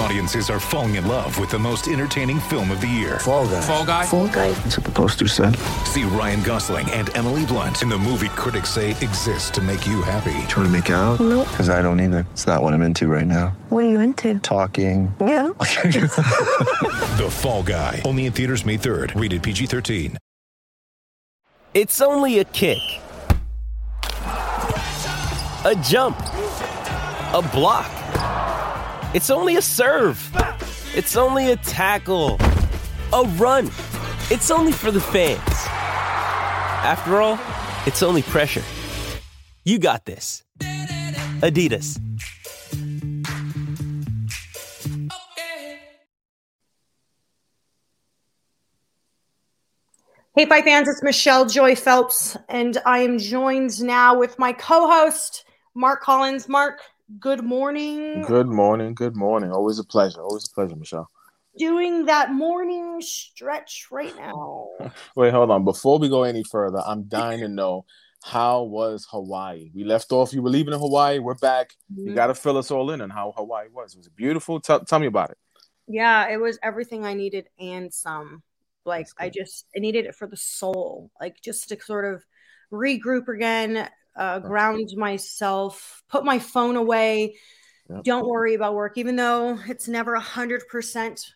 Audiences are falling in love with the most entertaining film of the year. Fall guy. Fall Guy. Fall guy. That's what the poster said. See Ryan Gosling and Emily Blunt in the movie critics say exists to make you happy. Trying to make it out? Nope. Because I don't either. It's not what I'm into right now. What are you into? Talking. Yeah. The Fall Guy. Only in theaters May 3rd. Rated PG 13. It's only a kick, a jump, a block. It's only a serve. It's only a tackle, a run. It's only for the fans. After all, it's only pressure. You got this. Adidas. Hey, Fight fans, it's Michelle Joy Phelps, and I am joined now with my co host, Mark Collins. Mark, good morning. Good morning. Good morning. Always a pleasure. Always a pleasure, Michelle. Doing that morning stretch right now. Wait, hold on. Before we go any further, I'm dying to know how was Hawaii? We left off. You were leaving in Hawaii. We're back. You Mhm. got to fill us all in on how Hawaii was. It was it beautiful? Tell, tell me about it. Yeah, it was everything I needed and some. Like, I just, I needed it for the soul, like, just to sort of regroup again, uh, ground myself, put my phone away. Yep. Don't worry about work, even though it's never a hundred percent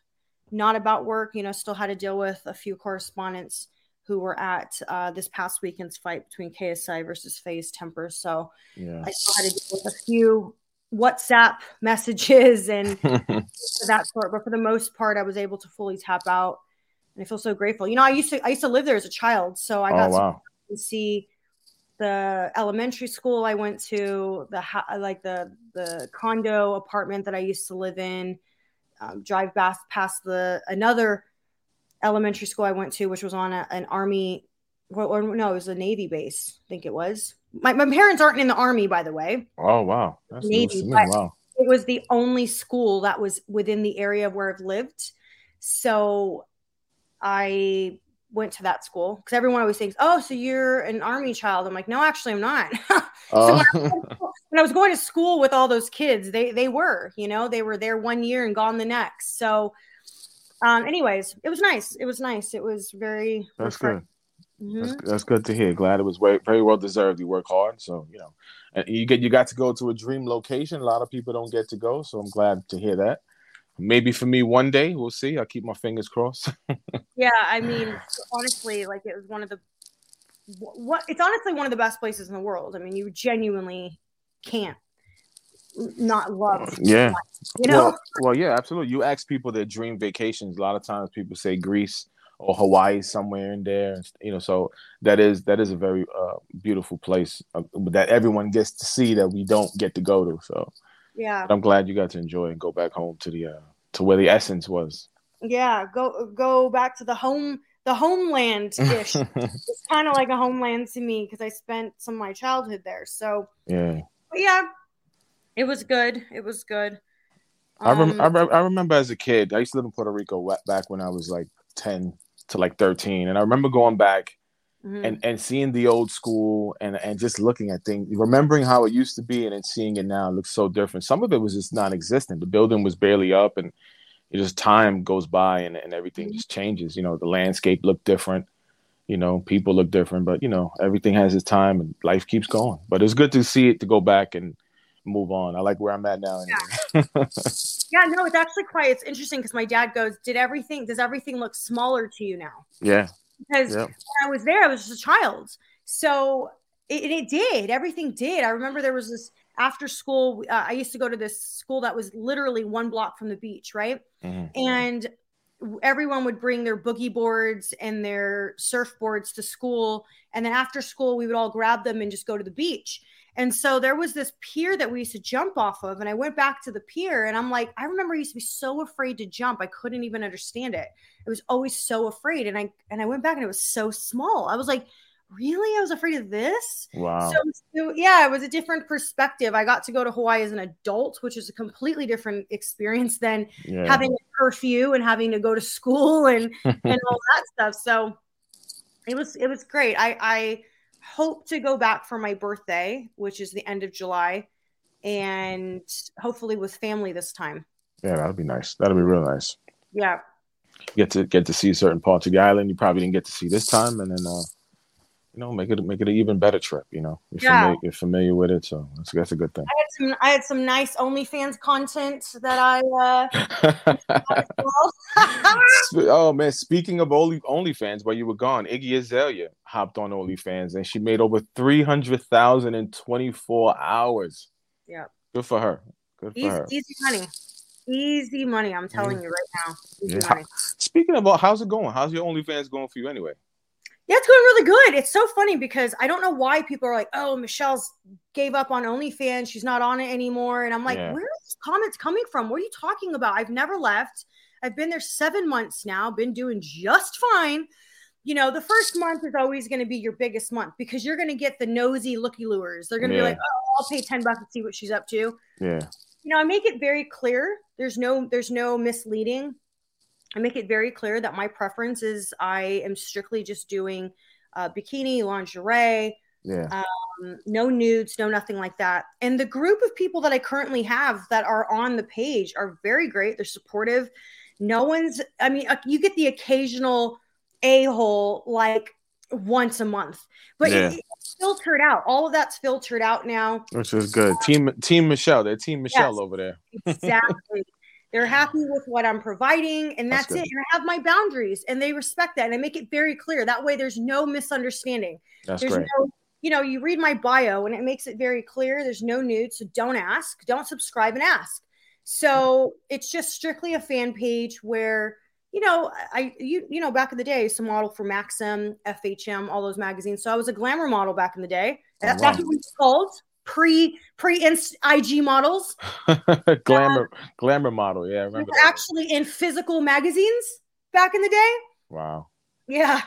not about work. You know, still had to deal with a few correspondents who were at uh, this past weekend's fight between KSI versus FaZe Temper. So Yeah. I still had to deal with a few WhatsApp messages and that sort. But for the most part, I was able to fully tap out, and I feel so grateful. You know, I used to I used to live there as a child, so I got oh wow. to see the elementary school I went to, the like the the condo apartment that I used to live in. Um, drive past past the another elementary school I went to, which was on a, an army. Well, or no, it was a navy base. I think it was. My, my parents aren't in the army, by the way. Oh wow. That's Maybe, news to me. but- Wow. It was the only school that was within the area where I've lived. So I went to that school because everyone always thinks, oh, so you're an army child. I'm like, no, actually, I'm not. Oh. when I was going to school with all those kids, they they were, you know, they were there one year and gone the next. So, um, anyways, it was nice. It was nice. It was very. That's good. Mhm. That's, that's good to hear. Glad it was very, very well deserved. You work hard, so you know, and you get you got to go to a dream location. A lot of people don't get to go, so I'm glad to hear that. Maybe for me one day, we'll see. I'll keep my fingers crossed. Yeah, I mean, honestly, like it was one of the what it's honestly one of the best places in the world. I mean, you genuinely can't not love. yeah. you know. Well, well, yeah, absolutely. You ask people their dream vacations. A lot of times, people say Greece or Hawaii, somewhere in there. You know, so that is that is a very uh, beautiful place uh, that everyone gets to see that we don't get to go to. So yeah, I'm glad you got to enjoy and go back home to the uh, to where the essence was. yeah. Go go back to the home, the homeland ish. it's kind of like a homeland to me because I spent some of my childhood there. So yeah, but yeah, it was good. It was good. I, rem- Um, I, re- I remember as a kid, I used to live in Puerto Rico back when I was like ten to like thirteen, and I remember going back mhm. and and seeing the old school and and just looking at things, remembering how it used to be, and then seeing it now it looks so different. Some of it was just non-existent. The building was barely up, and it just time goes by, and and everything just changes. You know, the landscape looked different. You know, people look different, but you know, everything has its time, and life keeps going. But it's good to see it to go back and move on. I like where I'm at now. Anyway. yeah, no, it's actually quite. It's interesting because my dad goes, "Did everything? Does everything look smaller to you now?" yeah. Because Yep. when I was there, I was just a child. So it, and it did. Everything did. I remember there was this after school. Uh, I used to go to this school that was literally one block from the beach, right? Mhm. And everyone would bring their boogie boards and their surfboards to school. And then after school, we would all grab them and just go to the beach. And so there was this pier that we used to jump off of. And I went back to the pier and I'm like, I remember I used to be so afraid to jump. I couldn't even understand it. I was always so afraid. And I and I went back and it was so small. I was like, really? I was afraid of this. Wow. So, so, yeah, it was a different perspective. I got to go to Hawaii as an adult, which is a completely different experience than yeah. having a curfew and having to go to school and and all that stuff. So it was it was great. I I hope to go back for my birthday, which is the end of July, and hopefully with family this time. Yeah, that'll be nice. That'll be real nice. Yeah. Get to get to see certain parts of the island you probably didn't get to see this time, and then uh, you know make it make it an even better trip. You know, you're, Yeah. familiar, you're familiar with it, so that's that's a good thing. I had some I had some nice OnlyFans content that I uh oh man, speaking of Only OnlyFans, while you were gone, Iggy Azalea hopped on OnlyFans and she made over three hundred thousand in twenty four hours. Yeah. Good for her. Good for easy, her. easy money. Easy money, I'm telling you right now. Easy Yeah. money. Speaking of, how's it going? How's your OnlyFans going for you anyway? Yeah, it's going really good. It's so funny because I don't know why people are like, "Oh, Michelle's gave up on OnlyFans. She's not on it anymore." And I'm like, Yeah. "Where are these comments coming from? What are you talking about? I've never left. I've been there seven months now. Been doing just fine." You know, the first month is always going to be your biggest month because you're going to get the nosy looky lures. They're going to Yeah. be like, "Oh, I'll pay ten bucks to see what she's up to." Yeah. you know i make it very clear there's no there's no misleading i make it very clear that my preference is i am strictly just doing uh, bikini lingerie Yeah. um, no nudes no nothing like that and the group of people that i currently have that are on the page are very great they're supportive no one's i mean uh, you get the occasional a-hole like once a month but Yeah. it, it's filtered out all of that's filtered out now Which is good. Team Team Michelle. They're Team Michelle Yes. over there. exactly they're happy with what i'm providing and That's that's, it and i have my boundaries and they respect that and i make it very clear. That way there's no misunderstanding. That's there's great. no you know you read my bio and it makes it very clear there's no nude so don't ask. Don't subscribe and ask. So it's just strictly a fan page where you know i you you know back in the day used model for maxim fhm all those magazines. So i was a glamour model back in the day. Oh, that's wow. what we called pre pre ig models glamour glamour model. Yeah, I we remember were that. actually in physical magazines back in the day. Wow. Yeah.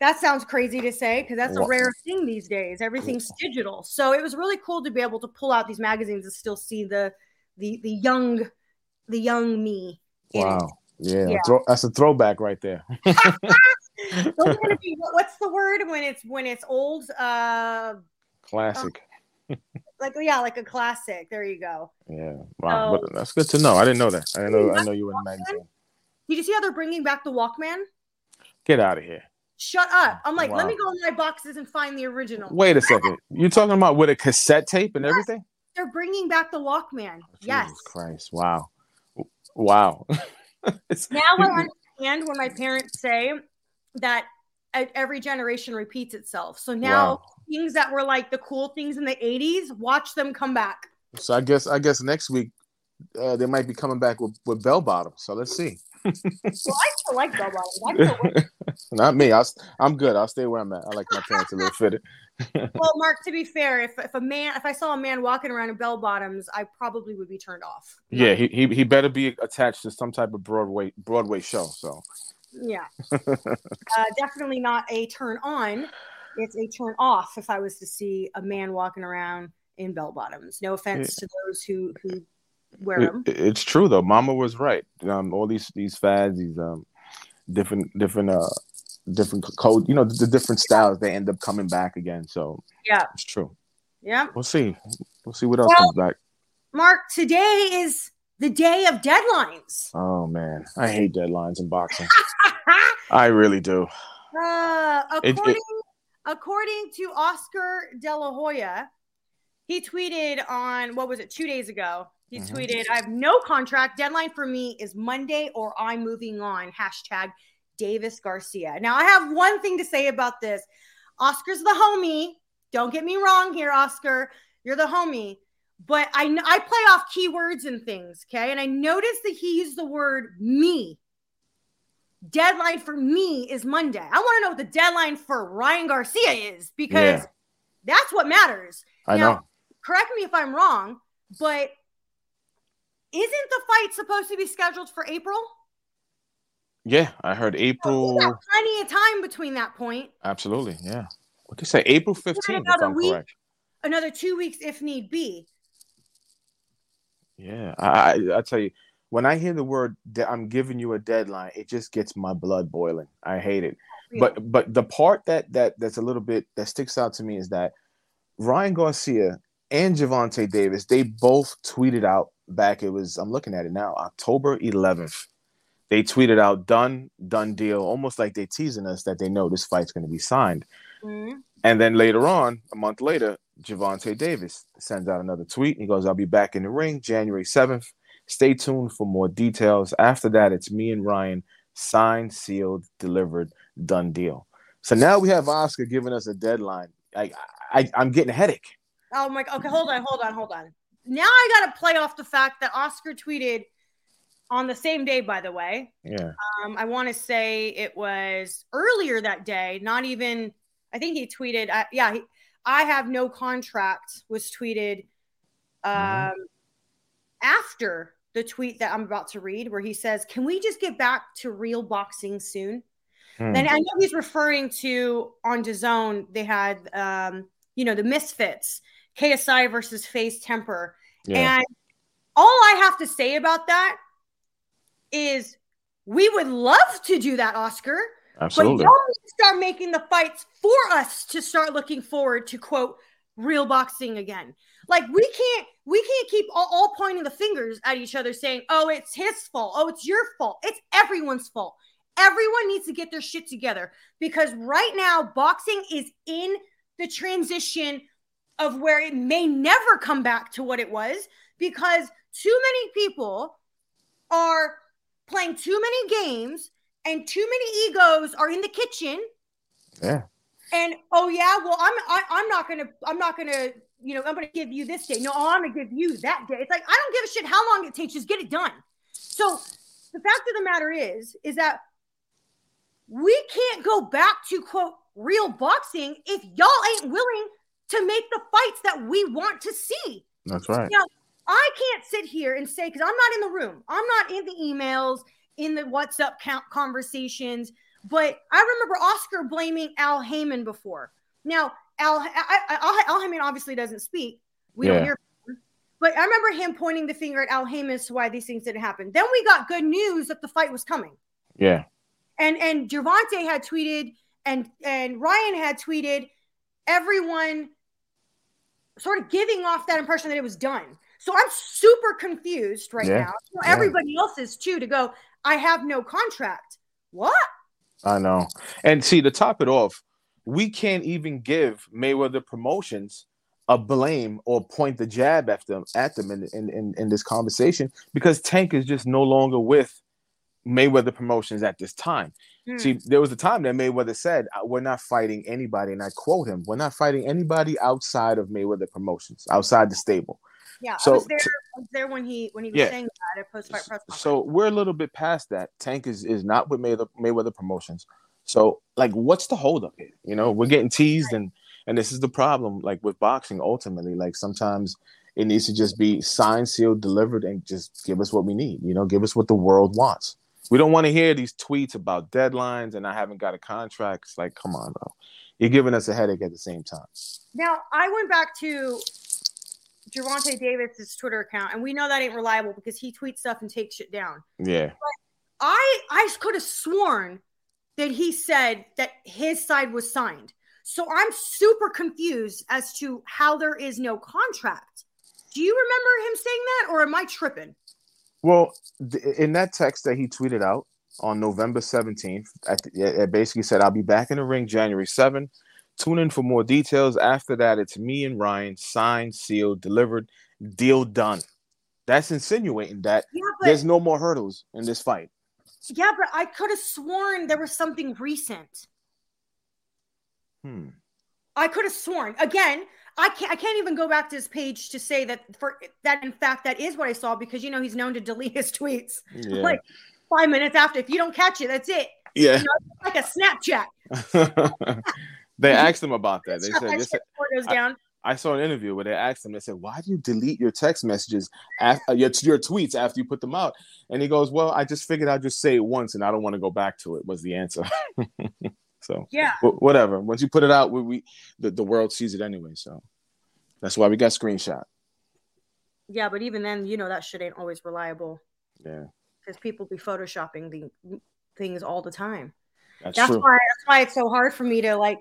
That sounds crazy to say because that's a rare thing these days. Everything's digital. So it was really cool to be able to pull out these magazines and still see the the the young the young me. in. Wow. Yeah, Yeah. Throw, that's a throwback right there. Those are gonna be what's the word when it's when it's old? Uh Classic. Like yeah, like a classic. There you go. Yeah. Wow. But that's good to know. I didn't know that. I didn't know. I know you were in magazine. Did you see how they're bringing back the Walkman? Get out of here. Shut up. I'm like, let me go in my boxes and find the original. Wait a second. You're talking about with a cassette tape and Yes. everything? They're bringing back the Walkman. yes. Jesus Christ. Wow. Wow. Now I understand when my parents say that every generation repeats itself. So now Wow. Things that were like the cool things in the 80s, watch them come back. So I guess I guess next week uh, they might be coming back with, with bell bottoms. So let's see. Well, I still like bell bottoms. I still wear- Not me. I'll, I'm good. I'll stay where I'm at. I like my pants a little fitted. well, Mark, to be fair, if, if a man, if I saw a man walking around in bell bottoms, I probably would be turned off. Yeah, he, he he better be attached to some type of Broadway Broadway show. So Yeah. uh, definitely not a turn on. It's a turn off if I was to see a man walking around in bell bottoms. No offense to those who who wear them. it- it's true though. Mama was right. Um, all these these fads, these um different different uh different code. You know the, the different styles. They end up coming back again. So Yeah. it's true. Yeah. We'll see. We'll see what else Well- comes back. Mark, today is the day of deadlines. Oh man, I hate deadlines in boxing. I really do. Uh, It- it- according, to Oscar De La Hoya, he tweeted on what was it two days ago? He Mhm. tweeted, "I have no contract. Deadline for me is Monday, or I'm moving on." Hashtag Davis Garcia. Now, I have one thing to say about this. Oscar's the homie. Don't get me wrong here, Oscar. You're the homie. But I I play off keywords and things, okay? And I noticed that he used the word me deadline for me is Monday. I want to know what the deadline for Ryan Garcia is because Yeah. that's what matters. I Now, know. Correct me if I'm wrong, but isn't the fight supposed to be scheduled for April? Yeah, I heard April. got plenty of time between that point. Absolutely, yeah. What they say? April fifteenth, if another I'm week. correct. Another two weeks if need be. Yeah, I, I I tell you, when I hear the word de- "I'm giving you a deadline," it just gets my blood boiling. I hate it. But but the part that that that's a little bit that sticks out to me is that Ryan Garcia and Gervonta Davis they both tweeted out back. It was I'm looking at it now, October 11th. They tweeted out done done deal, almost like they're teasing us that they know this fight's going to be signed. Mhm. And then later on, a month later, Gervonta Davis sends out another tweet. He goes, I'll be back in the ring January 7th. Stay tuned for more details. After that, it's me and Ryan, signed, sealed, delivered, done deal. So now we have Oscar giving us a deadline. I, I I'm getting a headache. Oh my god, okay, hold on, hold on, hold on. Now I gotta play off the fact that Oscar tweeted on the same day, by the way. Yeah. Um, I want to say it was earlier that day, not even I think he tweeted, uh, yeah, he, I have no contract was tweeted um, Mhm. after the tweet that I'm about to read, where he says, Can we just get back to real boxing soon? Hmm. And I know he's referring to on DAZN, they had, um, you know, the Misfits, KSI versus FaZe Temper. Yeah. And all I have to say about that is we would love to do that, Oscar. Absolutely. But start making the fights for us to start looking forward to quote real boxing again. Like we can't we can't keep all, all pointing the fingers at each other saying, "Oh, it's his fault. Oh, it's your fault. It's everyone's fault." Everyone needs to get their shit together because right now boxing is in the transition of where it may never come back to what it was because too many people are playing too many games and too many egos are in the kitchen yeah. and oh yeah well i'm I, i'm not gonna i'm not gonna you know i'm gonna give you this day. No i'm gonna give you that day. It's like i don't give a shit how long it takes just get it done. So the fact of the matter is is that we can't go back to quote real boxing if y'all ain't willing to make the fights that we want to see. That's right. now, I can't sit here and say, because I'm not in the room, I'm not in the emails, in the WhatsApp count conversations, but I remember Oscar blaming Al Haymon before. Now, Al, I, I, Al Haymon obviously doesn't speak. We Yeah. don't hear him. But I remember him pointing the finger at Al Haymon as to why these things didn't happen. Then we got good news that the fight was coming Yeah. and and Gervonta had tweeted and and Ryan had tweeted everyone sort of giving off that impression that it was done. So I'm super confused right Yeah. now. Yeah. Everybody else is too to go. I have no contract. What? I know. And see, to top it off, we can't even give Mayweather Promotions a blame or point the jab at them at them in, in, in, in this conversation because Tank is just no longer with Mayweather Promotions at this time. Hmm. See, there was a time that Mayweather said, "Uh, "We're not fighting anybody," and I quote him: "We're not fighting anybody outside of Mayweather Promotions, outside the stable." Yeah, So I was there. I was there when he when he was Yeah. saying that at post fight press conference. So we're a little bit past that. Tank is is not with Mayweather, Mayweather Promotions. So like, what's the holdup here? You know, we're getting teased, and and this is the problem. Like with boxing, ultimately, like sometimes it needs to just be signed, sealed, delivered, and just give us what we need. You know, give us what the world wants. We don't want to hear these tweets about deadlines and I haven't got a contract. It's like, come on, bro. You're giving us a headache at the same time. Now I went back to Gervonta Davis's Twitter account, and we know that ain't reliable because he tweets stuff and takes shit down. Yeah. I I could have sworn that he said that his side was signed. So I'm super confused as to how there is no contract. Do you remember him saying that, or am I tripping? Well, th- in that text that he tweeted out on November 17th, at the, it it basically said, I'll be back in the ring January 7th. Tune in for more details. After that, it's me and Ryan, signed, sealed, delivered, deal done. That's insinuating that Yeah, but there's no more hurdles in this fight. Yeah, but I could have sworn there was something recent. Hmm. I could have sworn. Again, I can't. I can't even go back to his page to say that for that. In fact, that is what I saw because you know he's known to delete his tweets. Yeah. Like, five minutes after. If you don't catch it, that's it. Yeah. You know, like a Snapchat. they asked him about that. They said, that they said goes I- down. I saw an interview where they asked him. They said, "Why do you delete your text messages, after, uh, your your tweets after you put them out?" And he goes, "Well, I just figured I'd just say it once, and I don't want to go back to it." Was the answer. so Yeah. wh- whatever. Once you put it out, we, we the, the world sees it anyway. So that's why we got screenshot. Yeah, but even then, you know that shit ain't always reliable Yeah, because people be photoshopping the things all the time. that's, That's true. why that's why it's so hard for me to like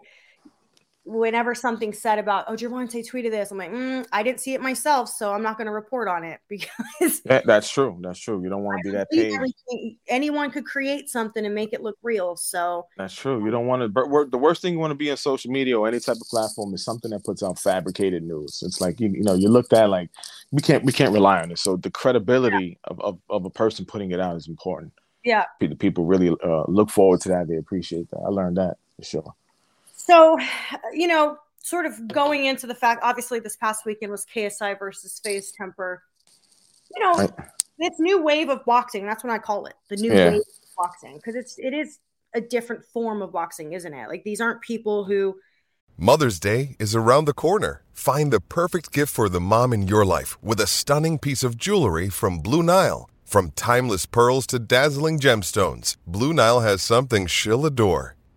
whenever something's said about oh Gervonta tweeted this, I'm like, mm, I didn't see it myself, so I'm not going to report on it because That- that's true. That's true. You don't want to be that page. anyone could create something and make it look real. So That's true. You don't want to. But the worst thing you want to be in social media or any type of platform is something that puts out fabricated news. It's like you, you know, you looked at like we can't we can't rely on it. So the credibility of, of of a person putting it out is important. yeah. Pe- People really uh, look forward to that. They appreciate that. I learned that for sure. So, you know, sort of going into the fact, obviously, this past weekend was KSI versus FaZe Temper. You know, Right. this new wave of boxing. That's what I call it, the new Yeah. wave of boxing, because it's it is a different form of boxing, isn't it? Like these aren't people who Mother's Day is around the corner. Find the perfect gift for the mom in your life with a stunning piece of jewelry from Blue Nile. From timeless pearls to dazzling gemstones, Blue Nile has something she'll adore.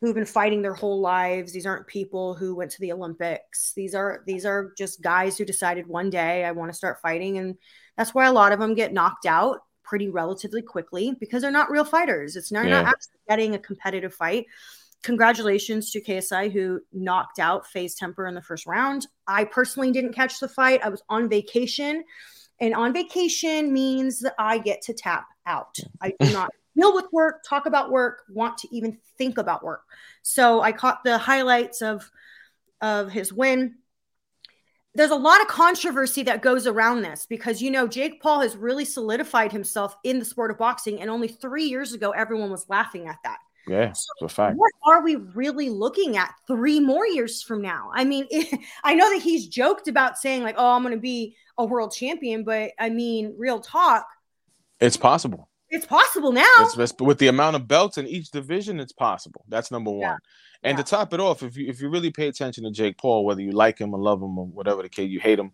Who've been fighting their whole lives. These aren't people who went to the Olympics. These are these are just guys who decided one day I want to start fighting, and that's why a lot of them get knocked out pretty relatively quickly because they're not real fighters. It's not, Yeah. not actually getting a competitive fight. Congratulations to KSI who knocked out FaZe Temper in the first round. I personally didn't catch the fight. I was on vacation, and on vacation means that I get to tap out. I do not deal with work, talk about work, want to even think about work. So I caught the highlights of of his win. There's a lot of controversy that goes around this because you know Jake Paul has really solidified himself in the sport of boxing, and only three years ago everyone was laughing at that. Yeah, it's a fact. What are we really looking at three more years from now? I mean, I know that he's joked about saying like, "Oh, I'm going to be a world champion," but I mean, real talk, It's possible. It's possible now. It's, with the amount of belts in each division, it's possible. That's number one. Yeah. And Yeah. to top it off, if you if you really pay attention to Jake Paul, whether you like him or love him or whatever the case, you hate him,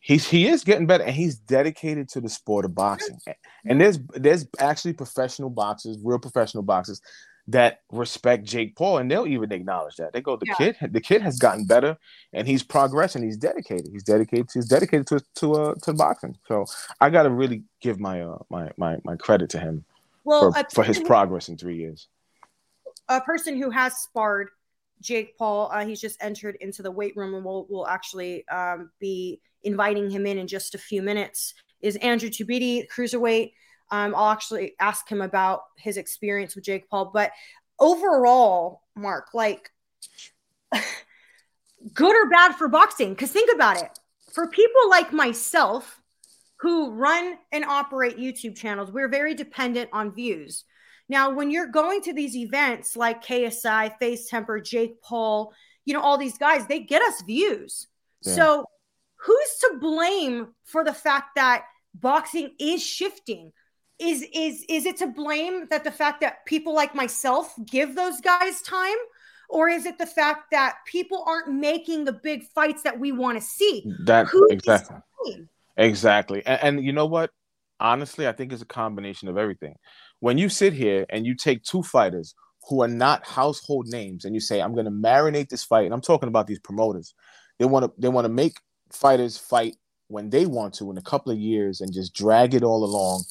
he's he is getting better and he's dedicated to the sport of boxing. And there's there's actually professional boxers, real professional boxers that respect Jake Paul, and they'll even acknowledge that. They go, the Yeah. kid, the kid has gotten better, and he's progressing. He's dedicated. He's dedicated. He's dedicated to to uh, to boxing. So I got to really give my uh my my my credit to him well, for, for his progress in three years. a person who has sparred Jake Paul. Uh, he's just entered into the weight room, and we'll we'll actually um, be inviting him in in just a few minutes. Is Andrew Tabiti, cruiserweight? Um, I'll actually ask him about his experience with Jake Paul, but overall, Mark, like good or bad for boxing? Because think about it. For people like myself who run and operate YouTube channels, we're very dependent on views. Now, when you're going to these events like KSI, FaZe Temper, Jake Paul, you know, all these guys, they get us views. Yeah. So, who's to blame for the fact that boxing is shifting? Is is is it to blame that the fact that people like myself give those guys time? Or is it the fact that people aren't making the big fights that we want to see? That Who exactly. Exactly. And, and you know what? Honestly, I think it's a combination of everything. When you sit here and you take two fighters who are not household names and you say, I'm going to marinate this fight, and I'm talking about these promoters. They want to they want to make fighters fight when they want to in a couple of years and just drag it all along,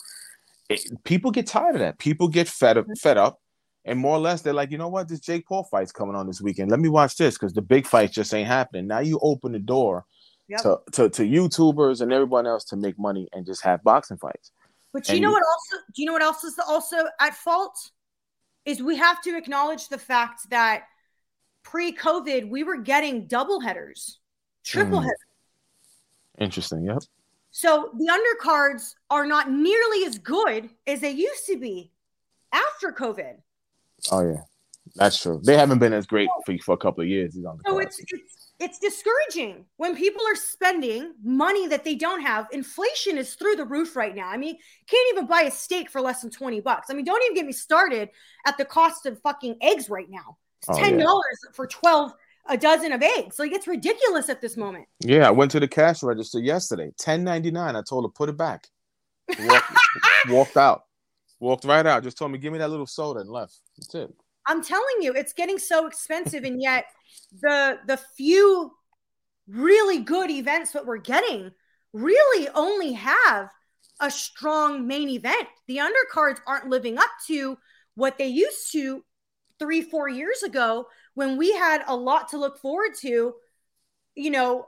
it, people get tired of that. People get fed up, fed up, and more or less they're like, you know what, this Jake Paul fight's coming on this weekend. Let me watch this because the big fights just ain't happening. Now you open the door Yep. to, to to YouTubers and everyone else to make money and just have boxing fights. But you And know you- what also do you know what else is also at fault? Is we have to acknowledge the fact that pre-COVID we were getting double headers, triple Mm. headers. Interesting. Yep. So the undercards are not nearly as good as they used to be after COVID. Oh yeah, that's true. They haven't been as great for for a couple of years. These So it's it's it's discouraging when people are spending money that they don't have. Inflation is through the roof right now. I mean, can't even buy a steak for less than 20 bucks. I mean, don't even get me started at the cost of fucking eggs right now. It's Oh, $10 yeah. for 12 a dozen of eggs. Like it's ridiculous at this moment. Yeah, I went to the cash register yesterday. Ten ninety nine. I told her put it back. Walked, walked out. Walked right out. Just told me give me that little soda and left. That's it. I'm telling you, it's getting so expensive, and yet the the few really good events that we're getting really only have a strong main event. The undercards aren't living up to what they used to three, four years ago when we had a lot to look forward to, you know,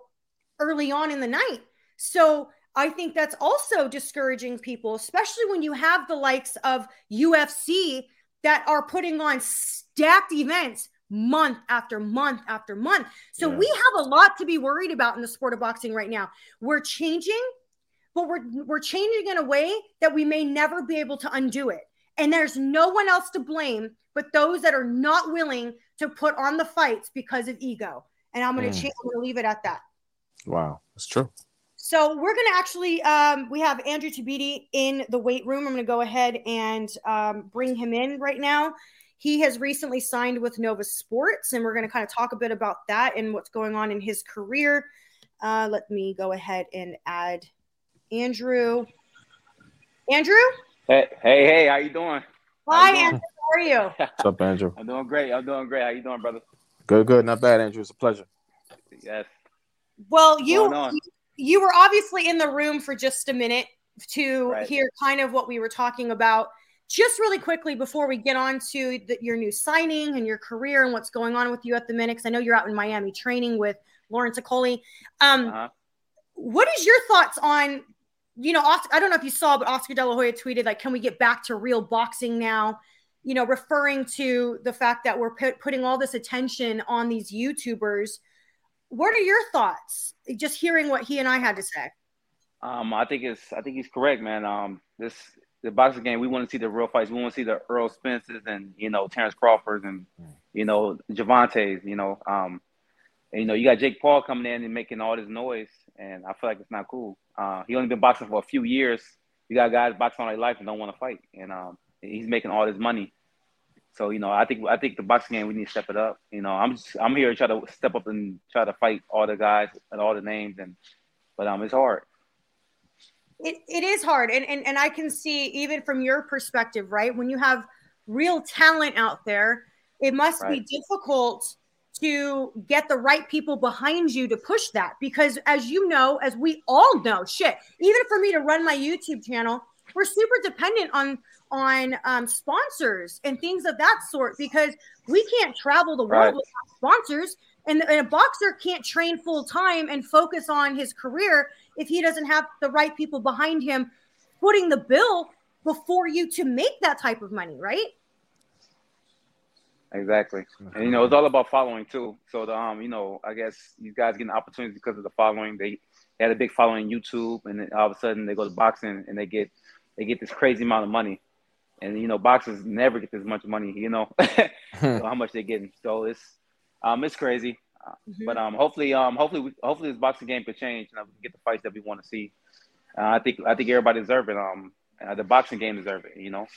early on in the night. So I think that's also discouraging people, especially when you have the likes of UFC that are putting on stacked events month after month after month. So Yeah. we have a lot to be worried about in the sport of boxing right now. We're changing, but we're we're changing in a way that we may never be able to undo it. And there's no one else to blame but those that are not willing to put on the fights because of ego. And I'm going to Mm. change, I'm going to leave it at that. Wow, that's true. So we're going to actually, um, we have Andrew Tabiti in the weight room. I'm going to go ahead and um, bring him in right now. He has recently signed with Nova Sports, and we're going to kind of talk a bit about that and what's going on in his career. Uh, let me go ahead and add Andrew. Andrew? Hey, hey, hey, how you doing? Hi. Andrew. How are you? What's up, Andrew? I'm doing great. I'm doing great. How you doing, brother? Good, good. Not bad, Andrew. It's a pleasure. Yes. Well, going you you were obviously in the room for just a minute to Right. hear kind of what we were talking about. Just really quickly before we get on to the, your new signing and your career and what's going on with you at the minute, 'cause I know you're out in Miami training with Lawrence Okolie. Um, Uh-huh. what is your thoughts on, you know, I don't know if you saw, but Oscar De La Hoya tweeted like, "Can we get back to real boxing now?" You know, referring to the fact that we're put, putting all this attention on these YouTubers. What are your thoughts? Just hearing what he and I had to say. Um, I think it's I think he's correct, man. Um, this the boxing game. We want to see the real fights. We want to see the Earl Spencers and you know Terrence Crawford's and you know Gervonta's. You know, um, and, you know you got Jake Paul coming in and making all this noise, and I feel like it's not cool. Uh, he only been boxing for a few years. You got guys boxing all their life and don't want to fight, and um, he's making all this money. So you know, I think I think the boxing game we need to step it up. You know, I'm just, I'm here to try to step up and try to fight all the guys and all the names, and but um, it's hard. It, it is hard. And, and, and I can see, even from your perspective, right? When you have real talent out there, it must Right. be difficult to get the right people behind you to push that. Because as you know, as we all know, shit, even for me to run my YouTube channel, we're super dependent on on um, sponsors and things of that sort because we can't travel the world Right. without sponsors. And, and a boxer can't train full time and focus on his career if he doesn't have the right people behind him footing the bill before you to make that type of money, right? Exactly. And you know, it's all about following too. So the um, you know, I guess these guys getting opportunities because of the following. They, they had a big following on YouTube, and then all of a sudden they go to boxing and they get they get this crazy amount of money. And you know, boxers never get this much money. You know, so how much they're getting. So it's um, it's crazy. Uh, But um, hopefully, um, hopefully, we, hopefully, this boxing game could change and we can get the fights that we want to see. Uh, I think I think everybody deserves it. Um, uh, the boxing game deserves it. You know.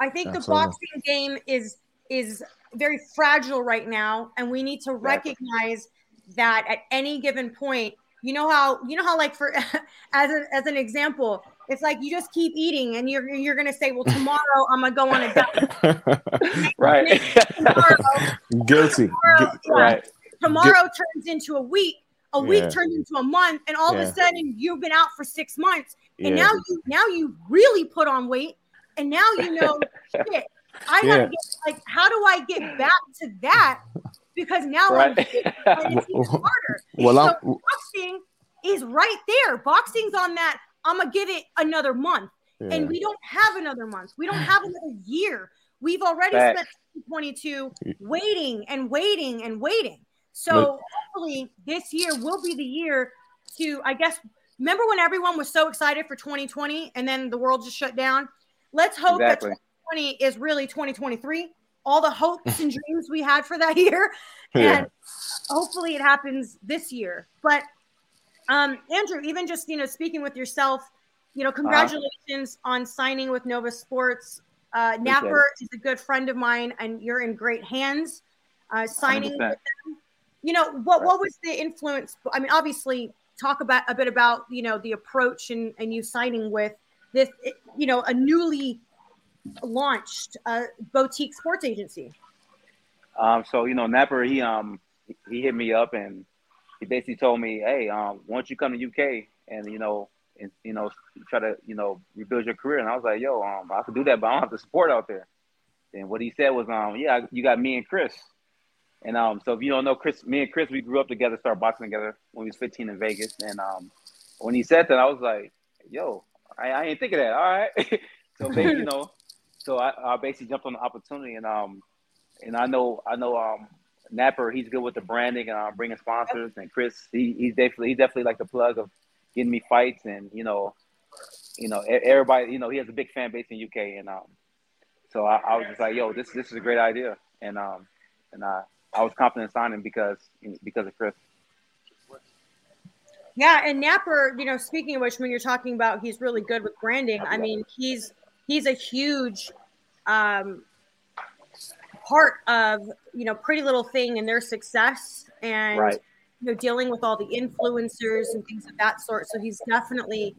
I think the boxing game is is very fragile right now, and we need to recognize that at any given point. You know how you know how like for as a, as an example, it's like you just keep eating, and you're you're gonna say, well, tomorrow I'm gonna go on a diet. Right. Guilty. Tomorrow, Gu- yeah, tomorrow turns into a week. a week Yeah. turned into a month, and all of a sudden you've been out for six months, and Yeah. now you now you really put on weight, and now you know shit. I gotta get like, how do I get back to that? Because now I'm it's even harder. Well, I'm- boxing is right there. Boxing's on that. I'm gonna give it another month, Yeah. and we don't have another month. We don't have another year. We've already Facts. spent 22 waiting and waiting and waiting. So Look- hopefully this year will be the year to, I guess, remember when everyone was so excited for 2020 and then the world just shut down? Let's hope Exactly. that 2020 is really 2023. All the hopes and dreams we had for that year. Yeah. And hopefully it happens this year. But um, Andrew, even just you know, speaking with yourself, you know, congratulations on signing with Nova Sports. Uh, Napper is a good friend of mine, and you're in great hands. Uh, signing 100%. them. You know what? What was the influence? I mean, obviously, talk about a bit about you know the approach and and you signing with this, you know, a newly launched uh, boutique sports agency. Um, so you know, Napper, he um he hit me up and he basically told me, hey, um, don't you come to UK and you know and you know try to you know rebuild your career? And I was like, yo, um, I could do that, but I don't have the support out there. And what he said was, um, yeah, you got me and Chris. And um, so if you don't know Chris, me and Chris, we grew up together, started boxing together when we was 15 in Vegas. And um, when he said that, I was like, yo, I, I ain't think of that. All right. so they, you know, so I, I basically jumped on the opportunity and um, and I know I know um Napper he's good with the branding and uh, bringing sponsors and Chris he, he's definitely he's definitely like the plug of getting me fights and you know you know everybody you know he has a big fan base in UK and um so I, I was just like yo this this is a great idea and um and I I was confident signing because because of Chris. Yeah, and Napper, you know, speaking of which, when you're talking about he's really good with branding, I mean, he's he's a huge um, part of you know Pretty Little Thing and their success, and Right. you know dealing with all the influencers and things of that sort. So he's definitely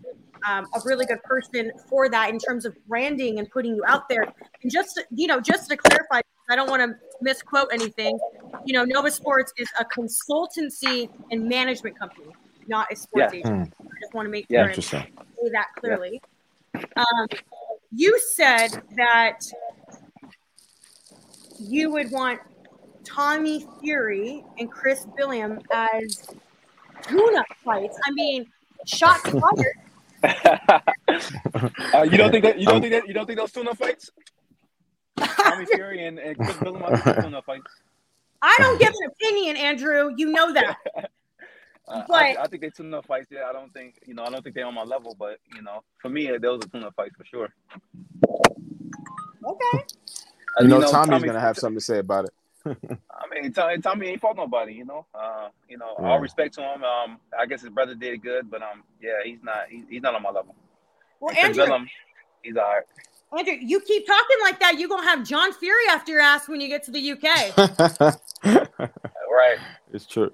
um, a really good person for that in terms of branding and putting you out there. And just to- you know, just to clarify, I don't want to misquote anything. You know, Nova Sports is a consultancy and management company, not a sports Yeah. agent. I just want to make Yeah. and say that clearly. Um, you said that you would want Tommy Fury and Chris Billiam as tune-up fights. I mean, shots fired. Uh, you don't think that you don't think that you don't think those tune-up fights? Tommy Fury and, and Chris Billiam are those tune-up fights. I don't give an opinion, Andrew. You know that. Uh, But- I, I think they tune-up fights. Yeah, I don't think you know. I don't think they're on my level, but you know, for me, those are tune-up fights for sure. Okay. Uh, You know, know, Tommy's Tommy- gonna have something to say about it. I mean, Tommy, Tommy ain't fought nobody. You know, uh, you know, Yeah. all respect to him. Um, I guess his brother did good, but um, yeah, he's not. He, he's not on my level. Well, And Andrew, Billiam, he's all right. Andrew, you keep talking like that, you're gonna have John Fury after your ass when you get to the UK. Right. it's true.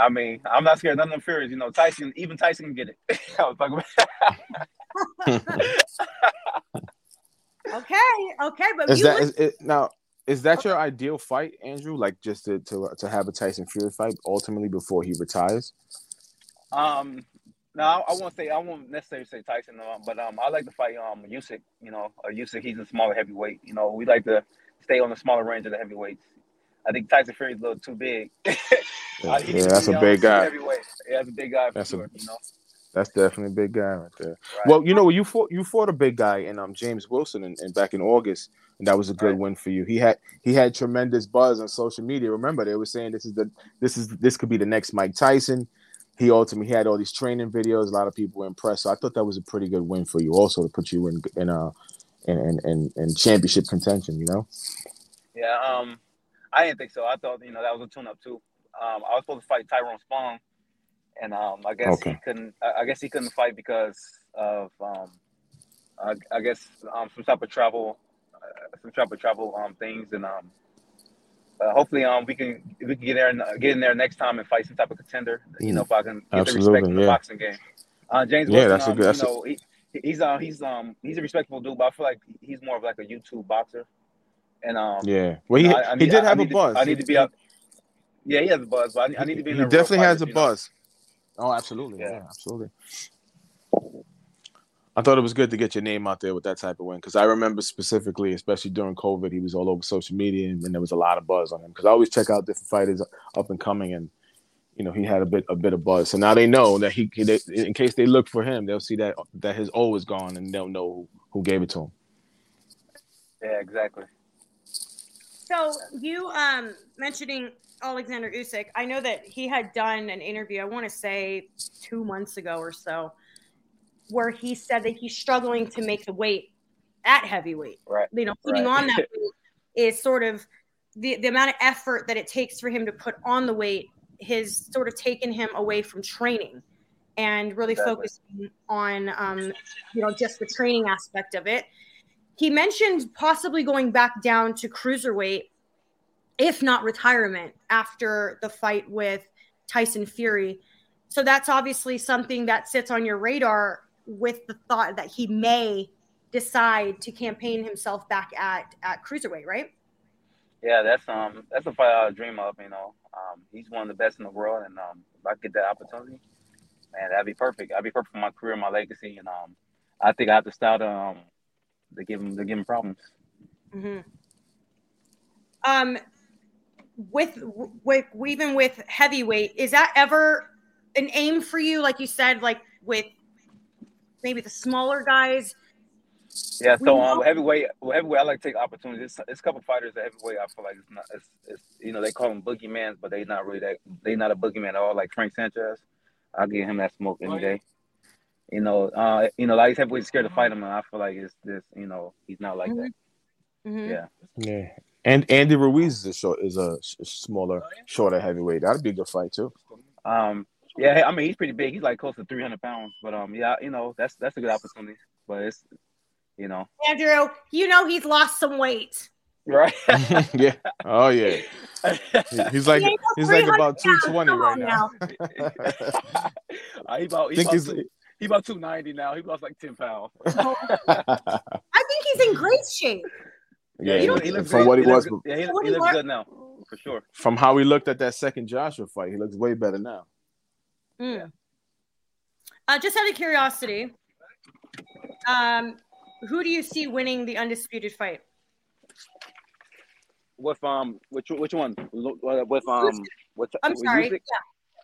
I mean, I'm not scared of none of them Furies. You know, Tyson, even Tyson can get it. I was talking about. okay, okay, but Is that look- is it, now? Is that your ideal fight, Andrew? Like just to, to to have a Tyson Fury fight ultimately before he retires? Um, no, I, I won't say I won't necessarily say Tyson, um, but um, I like to fight um Usyk. You know, uh, Usyk he's a smaller heavyweight. You know, we like to stay on the smaller range of the heavyweights. I think Tyson Fury's a little too big. Yeah, Uh, yeah, that's a big guy. Yeah, that's a big guy for That's a- you know, That's definitely a big guy right there. Right. Well, you know, you fought you fought a big guy in um James Wilson and, and back in August, and that was a good Right. win for you. He had he had tremendous buzz on social media. Remember, they were saying this is the this is this could be the next Mike Tyson. He ultimately had all these training videos. A lot of people were impressed. So I thought that was a pretty good win for you, also to put you in in uh in in, in, in championship contention. You know, yeah. Um, I didn't think so. I thought you know that was a tune-up too. Um, I was supposed to fight Tyrone Spong, and um, I guess he couldn't. I guess he couldn't fight because of um, I, I guess um, some type of travel, uh, some type of travel um things, and um, uh, hopefully um we can we can get there and uh, get in there next time and fight some type of contender. You know, if I can get the respect Absolutely, in the boxing game. Uh, James Yeah, Wilson, that's a um, good- that's you know, he, he's uh, he's um he's a respectable dude, but I feel like he's more of like a YouTube boxer. And um, yeah. Well, he I- I he did have a need to- buzz. I need to be out. Yeah, he has a buzz, but I, need- I need to be. He the definitely has a you know? buzz. Oh, absolutely. Yeah. Yeah. absolutely. I thought it was good to get your name out there with that type of win because I remember specifically, especially during COVID, he was all over social media and, there was a lot of buzz on him. Because I always check out different fighters up and coming, and you know he had a bit a bit of buzz. So now they know that he, he they, in case they look for him, they'll see that that his O is gone and they'll know who, who gave it to him. Yeah, exactly. So you um mentioning Alexander Usyk, I know that he had done an interview. I want to say two months ago or so, where he said that he's struggling to make the weight at heavyweight. Right. You know, putting Right. on that weight is sort of the the amount of effort that it takes for him to put on the weight has sort of taken him away from training and really Exactly. focusing on um, you know just the training aspect of it. He mentioned possibly going back down to cruiserweight, if not retirement, after the fight with Tyson Fury. So that's obviously something that sits on your radar with the thought that he may decide to campaign himself back at at cruiserweight, right? Yeah, that's um that's a fight I dream of. You know, um, he's one of the best in the world, and um, if I get that opportunity, man, that'd be perfect. That'd be perfect for my career, my legacy, and um, I think I have to start um to give him they give him problems. Mm-hmm. Um, with with even with heavyweight, is that ever an aim for you? Like you said, like with maybe the smaller guys. Yeah, so um, heavyweight, heavyweight, I like to take opportunities. It's, it's a couple fighters at heavyweight. I feel like it's not, it's, it's you know, they call them boogeymans, but they're not really that. They're not a boogeyman at all. Like Frank Sanchez, I'll give him that smoke any day. You know, uh, you know, like he's heavyweight scared to fight him, and I feel like it's this. You know, he's not like that. Mhm. Yeah. Yeah, and Andy Ruiz is a short is a s- smaller, shorter heavyweight. That'd be a good fight too. Um, yeah, I mean he's pretty big. He's like close to three hundred pounds, but um, yeah, you know that's that's a good opportunity. But it's, you know, Andrew, you know he's lost some weight. right? yeah. Oh yeah. He's like He he's like about two pounds. twenty Come right on now. Uh, he about he Think about, he's- two, he about two ninety now. He lost like ten pounds. I think he's in great shape. yeah, he, he- he looks from good. what he, looks was, good. Yeah, he, he he looks wa- good now for sure. from how he looked at that second Joshua fight, he looks way better now. Mm. Uh, just out of curiosity, um, who do you see winning the undisputed fight? With um, which which one? With um, with I'm sorry. Yeah,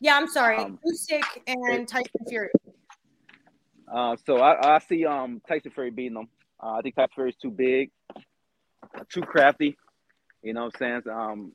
yeah, I'm sorry. Um, Usyk and Tyson Fury. Uh, so I, I see um Tyson Fury beating him. Uh, I think Tyson Fury's too big, too crafty. You know what I'm saying? Um,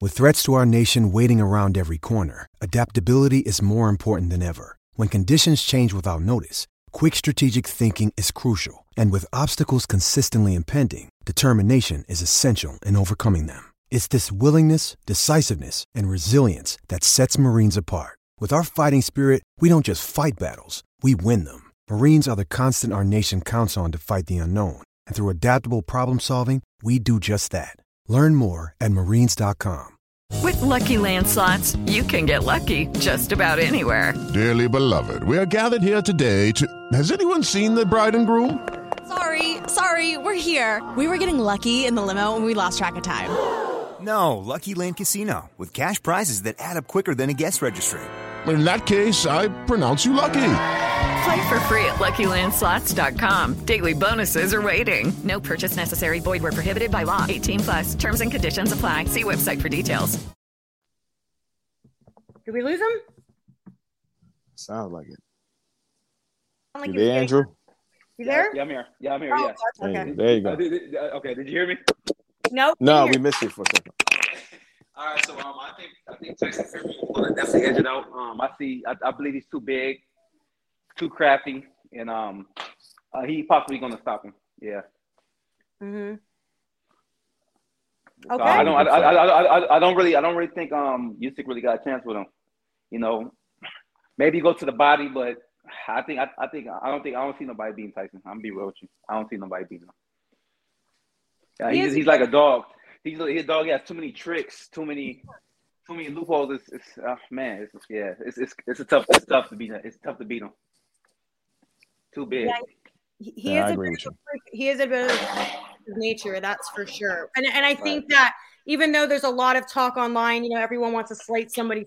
With threats to our nation waiting around every corner, adaptability is more important than ever. When conditions change without notice, quick strategic thinking is crucial. And with obstacles consistently impending, determination is essential in overcoming them. It's this willingness, decisiveness, and resilience that sets Marines apart. With our fighting spirit, we don't just fight battles, we win them. Marines are the constant our nation counts on to fight the unknown. And through adaptable problem solving, we do just that. Learn more at marines.com. With Lucky Land slots, you can get lucky just about anywhere. Dearly beloved, we are gathered here today to. Has anyone seen the bride and groom? Sorry, sorry, we're here. We were getting lucky in the limo and we lost track of time. No, Lucky Land Casino, with cash prizes that add up quicker than a guest registry. In that case, I pronounce you lucky. Play for free at LuckyLandSlots.com. Daily bonuses are waiting. No purchase necessary. Void where prohibited by law. 18 plus. Terms and conditions apply. See website for details. Did we lose him? Sounds like it. Sound like You there, Andrew? You there? yeah, I'm here. Yeah, I'm here. Oh, yeah. okay. There you go. Uh, did- did- uh, okay, did you hear me? Nope. No, we missed you for a second. All right, so um, I think I think Tyson Fury will definitely edge it out. Um, I see. I, I believe he's too big, too crafty, and um, uh, he possibly going to stop him. Yeah. Mm-hmm. So Okay. I don't. I, I, I, I, I don't really. I don't really think um Usyk really got a chance with him. You know, maybe go to the body, but I think. I, I think. I don't think. I don't see nobody beating Tyson. I'm gonna be real with you. I don't see nobody beating him. Yeah, He he's, is- he's like a dog. He's his dog has too many tricks, too many, too many loopholes. It's, it's uh, man. It's, yeah, it's, it's it's a tough. It's tough to beat him. It's tough to beat him. Too big. Yeah, He, he Yeah, is a bit of freak. He is a bit of of nature, that's for sure. And and I think that even though there's a lot of talk online, you know, everyone wants to slate somebody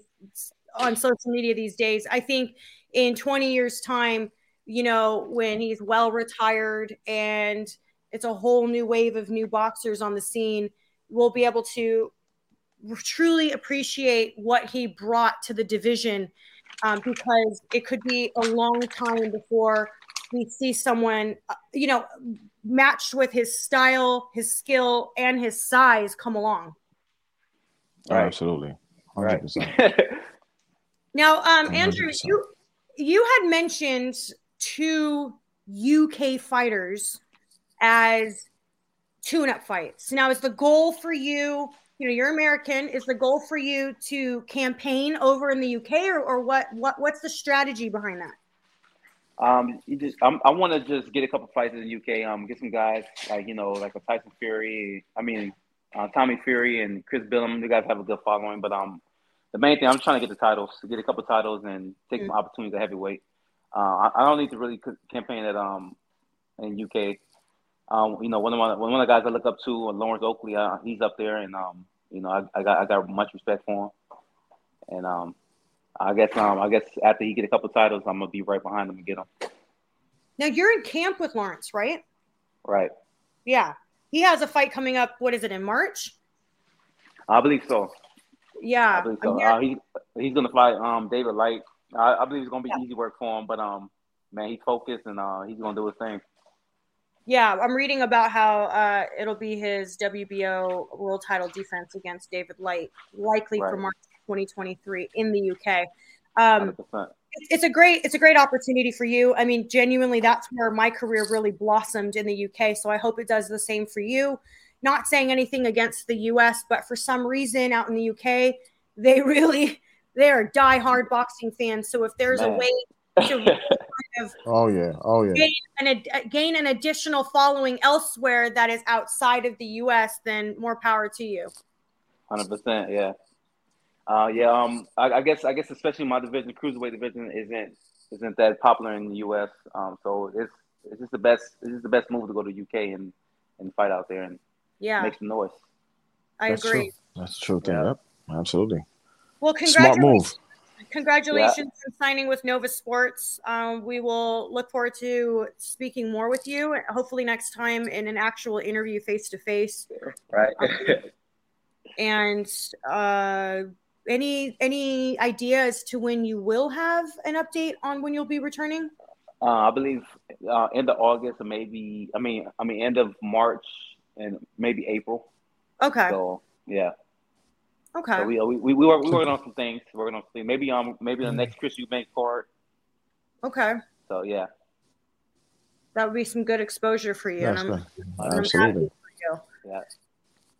on social media these days. I think in 20 years' time, you know, when he's well retired and it's a whole new wave of new boxers on the scene, we'll be able to truly appreciate what he brought to the division um, because it could be a long time before we see someone, uh, you know, matched with his style, his skill, and his size come along. Right. Absolutely. 100%. Now, um, Andrew, you you had mentioned two UK fighters as tune-up fights. Now, is the goal for you? You know, you're American. Is the goal for you to campaign over in the UK, or, or what? What what's the strategy behind that? Um, you just I'm, I want to just get a couple fights in the UK. Um, get some guys like you know like a Tyson Fury. I mean, uh, Tommy Fury and Chris Billam. You guys have a good following, but um, the main thing I'm trying to get the titles, get a couple titles, and take Mm. some opportunities at heavyweight. Uh, I, I don't need to really campaign at um in UK. Um, you know, one of my one of the guys I look up to, uh, Lawrence Okolie. Uh, he's up there, and um, you know, I, I got I got much respect for him. And um, I guess um, I guess after he get a couple titles, I'm gonna be right behind him and get him. Now you're in camp with Lawrence, right? Right. Yeah, he has a fight coming up. What is it in March? I believe so. Yeah, I believe so. Uh, he he's gonna fight um David Light. I, I believe it's gonna be easy work for him, but um, man, he's focused and uh, he's gonna do his thing. Yeah, I'm reading about how uh, it'll be his WBO world title defense against David Light, likely for March 2023 in the UK. Um, 100%. it's- a great it's a great opportunity for you. I mean, genuinely, that's where my career really blossomed in the UK. So I hope it does the same for you. Not saying anything against the US, but for some reason out in the UK, they really they are diehard boxing fans. So if there's a way to of Oh yeah. Oh yeah. gain an, ad- gain an additional following elsewhere that is outside of the US, then more power to you. Hundred percent, yeah. Uh, yeah, um, I, I guess I guess especially my division, the cruiserweight division, isn't isn't that popular in the U.S. Um, so it's it's just the best it's just the best move to go to U.K. and and fight out there and Yeah, make some noise. I That's agree. True. That's true Yeah. Yep. Absolutely. Well, congratulations. Smart move. Congratulations on signing with Nova Sports. Um, we will look forward to speaking more with you, hopefully next time in an actual interview face to face. Right. And uh, any any idea as to when you will have an update on when you'll be returning? uh, I believe uh, end of August or maybe I mean I mean end of March and maybe April. Okay. So yeah. Okay. So we we we, we, work, we working on some things. Working on some things. Maybe um maybe the Mm. next Chris Eubank card. Okay. So yeah. That would be some good exposure for you. and I'm- good. I'm Absolutely. for you. Yeah.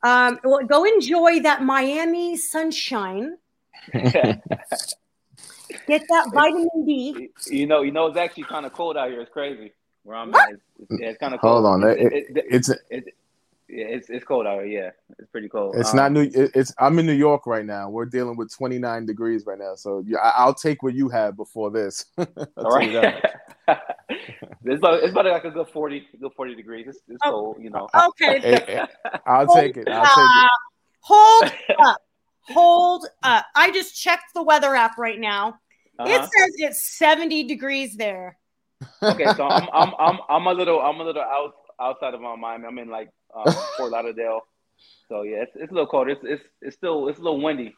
Um, well, go enjoy that Miami sunshine. Get that vitamin D. You know, you know, it's actually kind of cold out here. It's crazy where I'm at. It's, it's, it's kind of cold. Hold on. It, It- it, it, it's it- yeah, it's it's cold out here. Yeah, it's pretty cold. it's Um, not new. It's I'm in New York right now. We're dealing with 29 degrees right now. So yeah, I- I'll take what you had before this. I'll All tell you that. it's about it's about like a good forty, good forty degrees. It's, it's cold, you know. Okay. Hey, hey, I'll take it. I'll take Uh, hold up. Hold up. I just checked the weather app right now. It Uh-huh. says it's 70 degrees there. Okay, so I'm I'm I'm I'm a little I'm a little out outside of my Miami. I'm in like um, Fort Lauderdale. So yeah, it's, it's a little cold. It's it's it's still it's a little windy.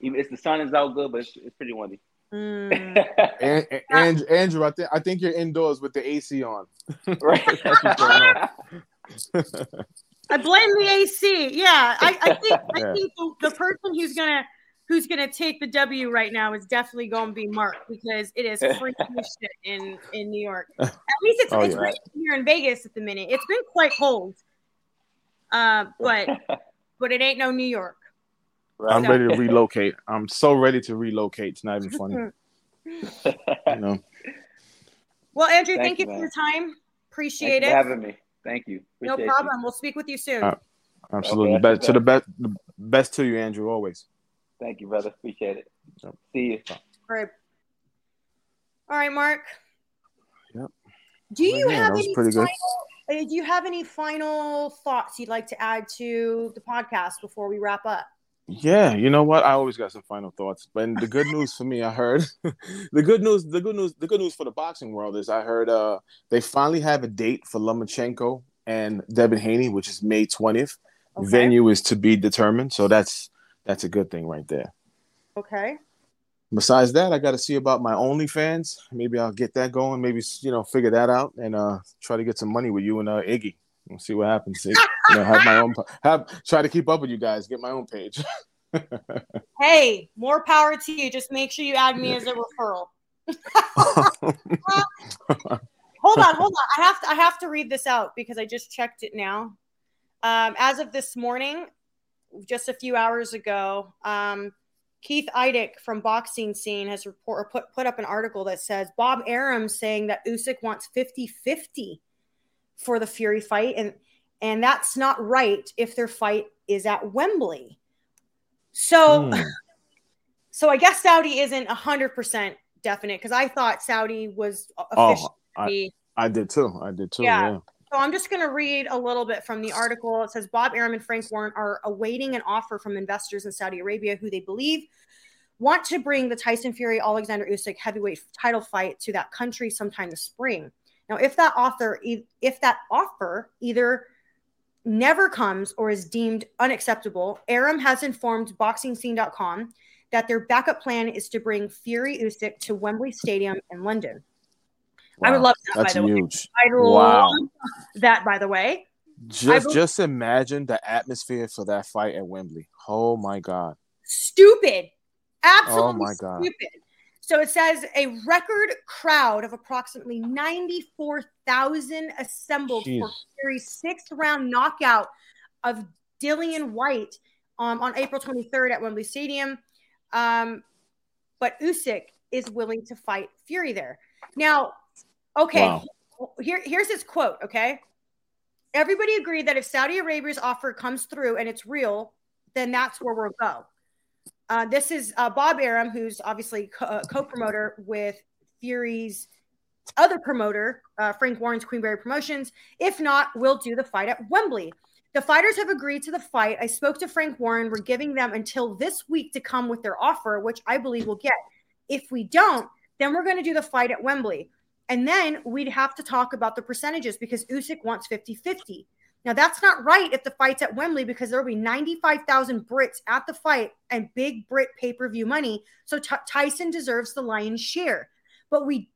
Even it's the sun is out good, but it's, it's pretty windy. Mm. And, and, Andrew, Andrew, I think I think you're indoors with the AC on. Right. That's what's going on. I blame the AC. Yeah, I, I think I think the, the person who's gonna who's gonna take the W right now is definitely gonna be Mark because it is freaking shit in in New York. At least it's Oh, it's yeah. raining here in Vegas at the minute. It's been quite cold, uh, but but it ain't no New York. I'm So- ready to relocate. I'm so ready to relocate. It's not even funny. You know. Well, Andrew, Thank thank, you, you, for your time. Appreciate you it. for having me. Thank you. No Appreciate you. problem. We'll speak with you soon. Uh, Absolutely. Okay, best to the best the best to you, Andrew, always. Thank you, brother. Appreciate it. See you. All right. All right, Mark. Yep. Do you Yeah, have was any pretty final Uh, Do you have any final thoughts you'd like to add to the podcast before we wrap up? Yeah, you know what? I always got some final thoughts. But the good news for me, I heard the good news, the good news, the good news for the boxing world is I heard uh they finally have a date for Lomachenko and Devin Haney, which is May 20th. Venue is to be determined. So that's that's a good thing right there. Okay. Besides that, I got to see about my OnlyFans. Maybe I'll get that going. Maybe you know, figure that out and uh try to get some money with you and uh Iggy. We'll see what happens. See, you know, have my own have try to keep up with you guys. Get my own page. Hey, more power to you. Just make sure you add me as a referral. hold on, hold on. I have to I have to read this out because I just checked it now. Um, as of this morning, just a few hours ago, um, Keith Idec from Boxing Scene has report, or put, put up an article that says Bob Arum saying that Usyk wants 50-50 for the Fury fight, and and that's not right if their fight is at Wembley. So, Hmm. so I guess Saudi isn't hundred percent definite because I thought Saudi was officially. Oh, I, I did too. I did too. Yeah. Yeah. So I'm just going to read a little bit from the article. It says Bob Arum and Frank Warren are awaiting an offer from investors in Saudi Arabia who they believe want to bring the Tyson Fury Alexander Usyk heavyweight title fight to that country sometime this spring. Now, if that if that offer either never comes or is deemed unacceptable, Arum has informed BoxingScene.com that their backup plan is to bring Fury Usyk to Wembley Stadium in London. I would love that, That's by the way. huge. I Wow. love that, by the way. Just bel- just imagine the atmosphere for that fight at Wembley. Oh my god. Stupid. Absolutely Oh my God. stupid. So it says a record crowd of approximately 94,000 assembled for Fury's sixth round knockout of Dillian Whyte um, on April 23rd at Wembley Stadium. Um, but Usyk is willing to fight Fury there. Now, okay, Wow. here, here's his quote, okay? Everybody agreed that if Saudi Arabia's offer comes through and it's real, then that's where we'll go. Uh, this is uh, Bob Arum, who's obviously co- uh, co-promoter with Fury's other promoter, uh, Frank Warren's Queensberry Promotions. If not, we'll do the fight at Wembley. The fighters have agreed to the fight. I spoke to Frank Warren. We're giving them until this week to come with their offer, which I believe we'll get. If we don't, then we're going to do the fight at Wembley. And then we'd have to talk about the percentages because Usyk wants 50 50. Now, that's not right if the fight's at Wembley because there will be 95,000 Brits at the fight and big Brit pay per view money. So T- Tyson deserves the lion's share. But we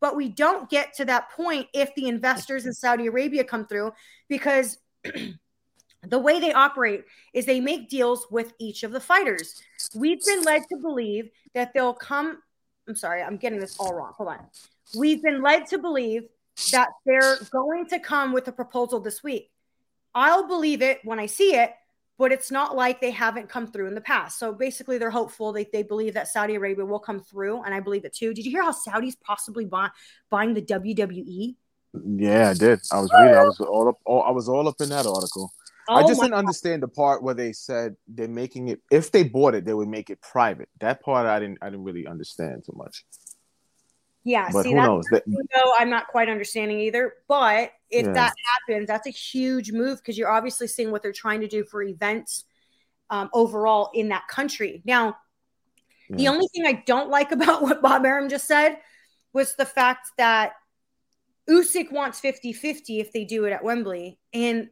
but we don't get to that point if the investors in Saudi Arabia come through because the way they operate is they make deals with each of the fighters. We've been led to believe that they'll come. I'm sorry, I'm getting this all wrong. Hold on. We've been led to believe that they're going to come with a proposal this week. I'll believe it when I see it, but it's not like they haven't come through in the past. So basically, they're hopeful. They, they believe that Saudi Arabia will come through, and I believe it too. Did you hear how Saudi's possibly buy, buying the? WWE? Yeah, I did. I was reading. I was all up. All, I was all up in that article. I Oh just didn't understand the part where they said they're making it. If they bought it, they would make it private. That part I didn't. I didn't really understand too much. Yeah, But see, who knows? That- I'm not quite understanding either. But if Yeah. that happens, that's a huge move because you're obviously seeing what they're trying to do for events um, overall in that country. Now, the only thing I don't like about what Bob Arum just said was the fact that Usyk wants 50-50 if they do it at Wembley, and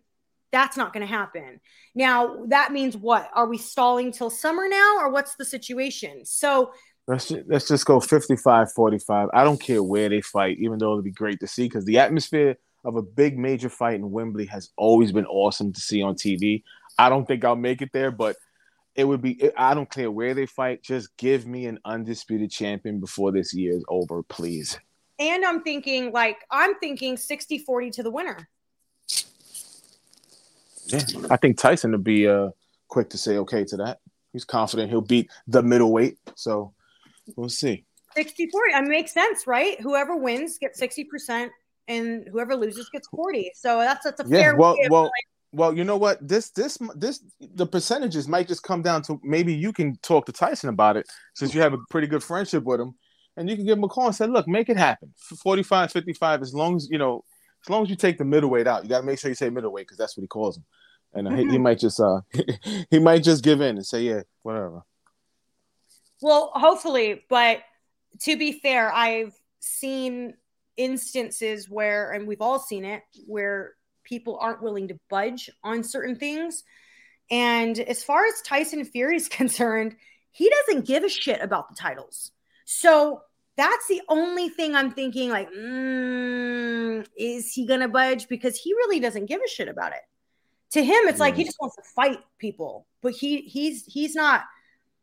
that's not going to happen. Now, that means what? Are we stalling till summer now, or what's the situation? So Let's just, let's just go 55 45. I don't care where they fight, even though it'd be great to see because the atmosphere of a big major fight in Wembley has always been awesome to see on TV. I don't think I'll make it there, but it would be. I don't care where they fight. Just give me an undisputed champion before this year is over, please. And I'm thinking, like, I'm thinking 60 40 to the winner. Yeah, I think Tyson would be uh, quick to say okay to that. He's confident he'll beat the middleweight. So we'll see. 60 40. I mean, makes sense, right? Whoever wins gets 60%, and whoever loses gets 40. So that's that's a Yeah, fair well, well, well. You know what? This, this, this. The percentages might just come down to maybe you can talk to Tyson about it since you have a pretty good friendship with him, and you can give him a call and say, "Look, make it happen. 45, 55, as long as you know as long as you take the middleweight out, you got to make sure you say middleweight because that's what he calls him. And uh, he, he might just uh he might just give in and say yeah whatever. Well, hopefully, but to be fair, I've seen instances where, and we've all seen it, where people aren't willing to budge on certain things. And as far as Tyson Fury is concerned, he doesn't give a shit about the titles. So that's the only thing I'm thinking like, mm, is he going to budge? Because he really doesn't give a shit about it. To him, it's like he just wants to fight people, but he he's he's not.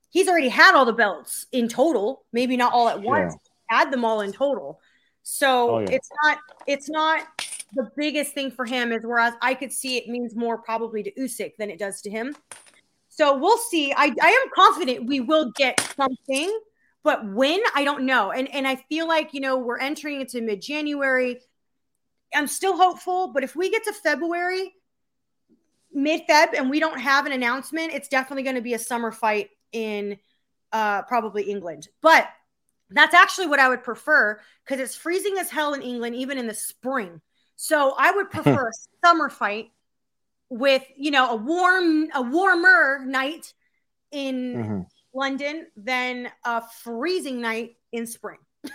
He's already had all the belts in total, maybe not all at once. Add them all in total. So Oh, yeah. it's not it's not the biggest thing for him. Is whereas I could see it means more probably to Usyk than it does to him. So we'll see. I, I am confident we will get something, but when I don't know. And and I feel like you know we're entering into mid January. I'm still hopeful, but if we get to February, mid Feb, and we don't have an announcement, it's definitely going to be a summer fight in uh, probably England. But that's actually what I would prefer because it's freezing as hell in England, even in the spring. So I would prefer a summer fight with you know a warm, a warmer night in Mhm. London than a freezing night in spring.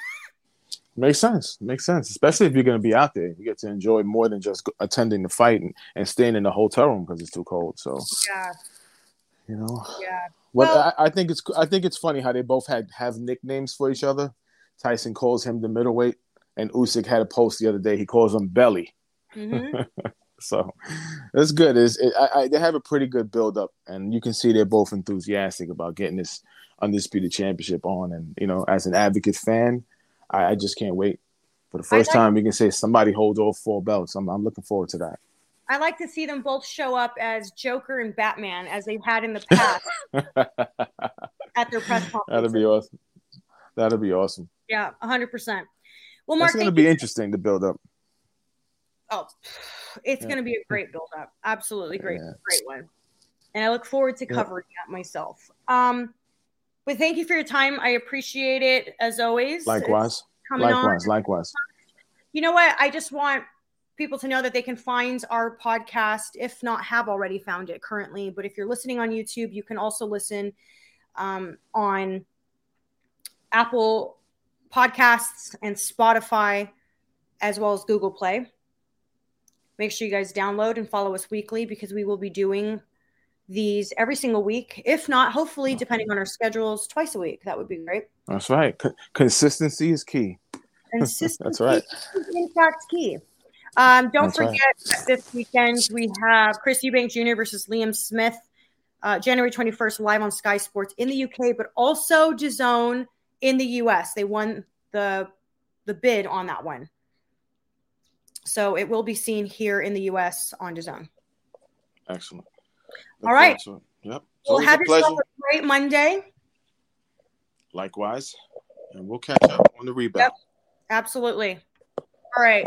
Makes sense. Makes sense. Especially if you're going to be out there, you get to enjoy more than just attending the fight and, and staying in the hotel room because it's too cold. So Yeah, you know. yeah. Well, Well- I, I think it's I think it's funny how they both had have nicknames for each other. Tyson calls him the middleweight, and Usyk had a post the other day. He calls him Belly. Mhm. So it's good. It's, it, I, I, they have a pretty good build up, and you can see they're both enthusiastic about getting this undisputed championship on. And you know, as an advocate fan, I, I just can't wait for the first time we can say somebody holds all four belts. I'm, I'm looking forward to that. I like to see them both show up as Joker and Batman as they've had in the past at their press conference. That'd be awesome. That'll be awesome. Yeah, 100%. Well, Mark, That's going to be interesting to build up. Oh, it's Yeah. going to be a great build up. Absolutely great, Yeah. great one. And I look forward to Yeah. covering that myself. Um, but thank you for your time. I appreciate it as always. Likewise. It's coming on. Likewise. Likewise. You know what? I just want people to know that they can find our podcast, if not have already found it currently. But if you're listening on YouTube, you can also listen um, on Apple Podcasts and Spotify, as well as Google Play. Make sure you guys download and follow us weekly because we will be doing these every single week. If not, hopefully, depending on our schedules, twice a week. That would be great. That's right. Co- consistency is key. Consistency That's right. fact key. Um, don't That's right. forget that this weekend we have Chris Eubank Jr. versus Liam Smith, uh, January 21st, live on Sky Sports in the UK, but also DAZN in the US. They won the the bid on that one, so it will be seen here in the US on DAZN. Excellent. All right. Yep. Well, have a yourself a great Monday. Likewise. And we'll catch up on the rebound. Yep, absolutely. All right.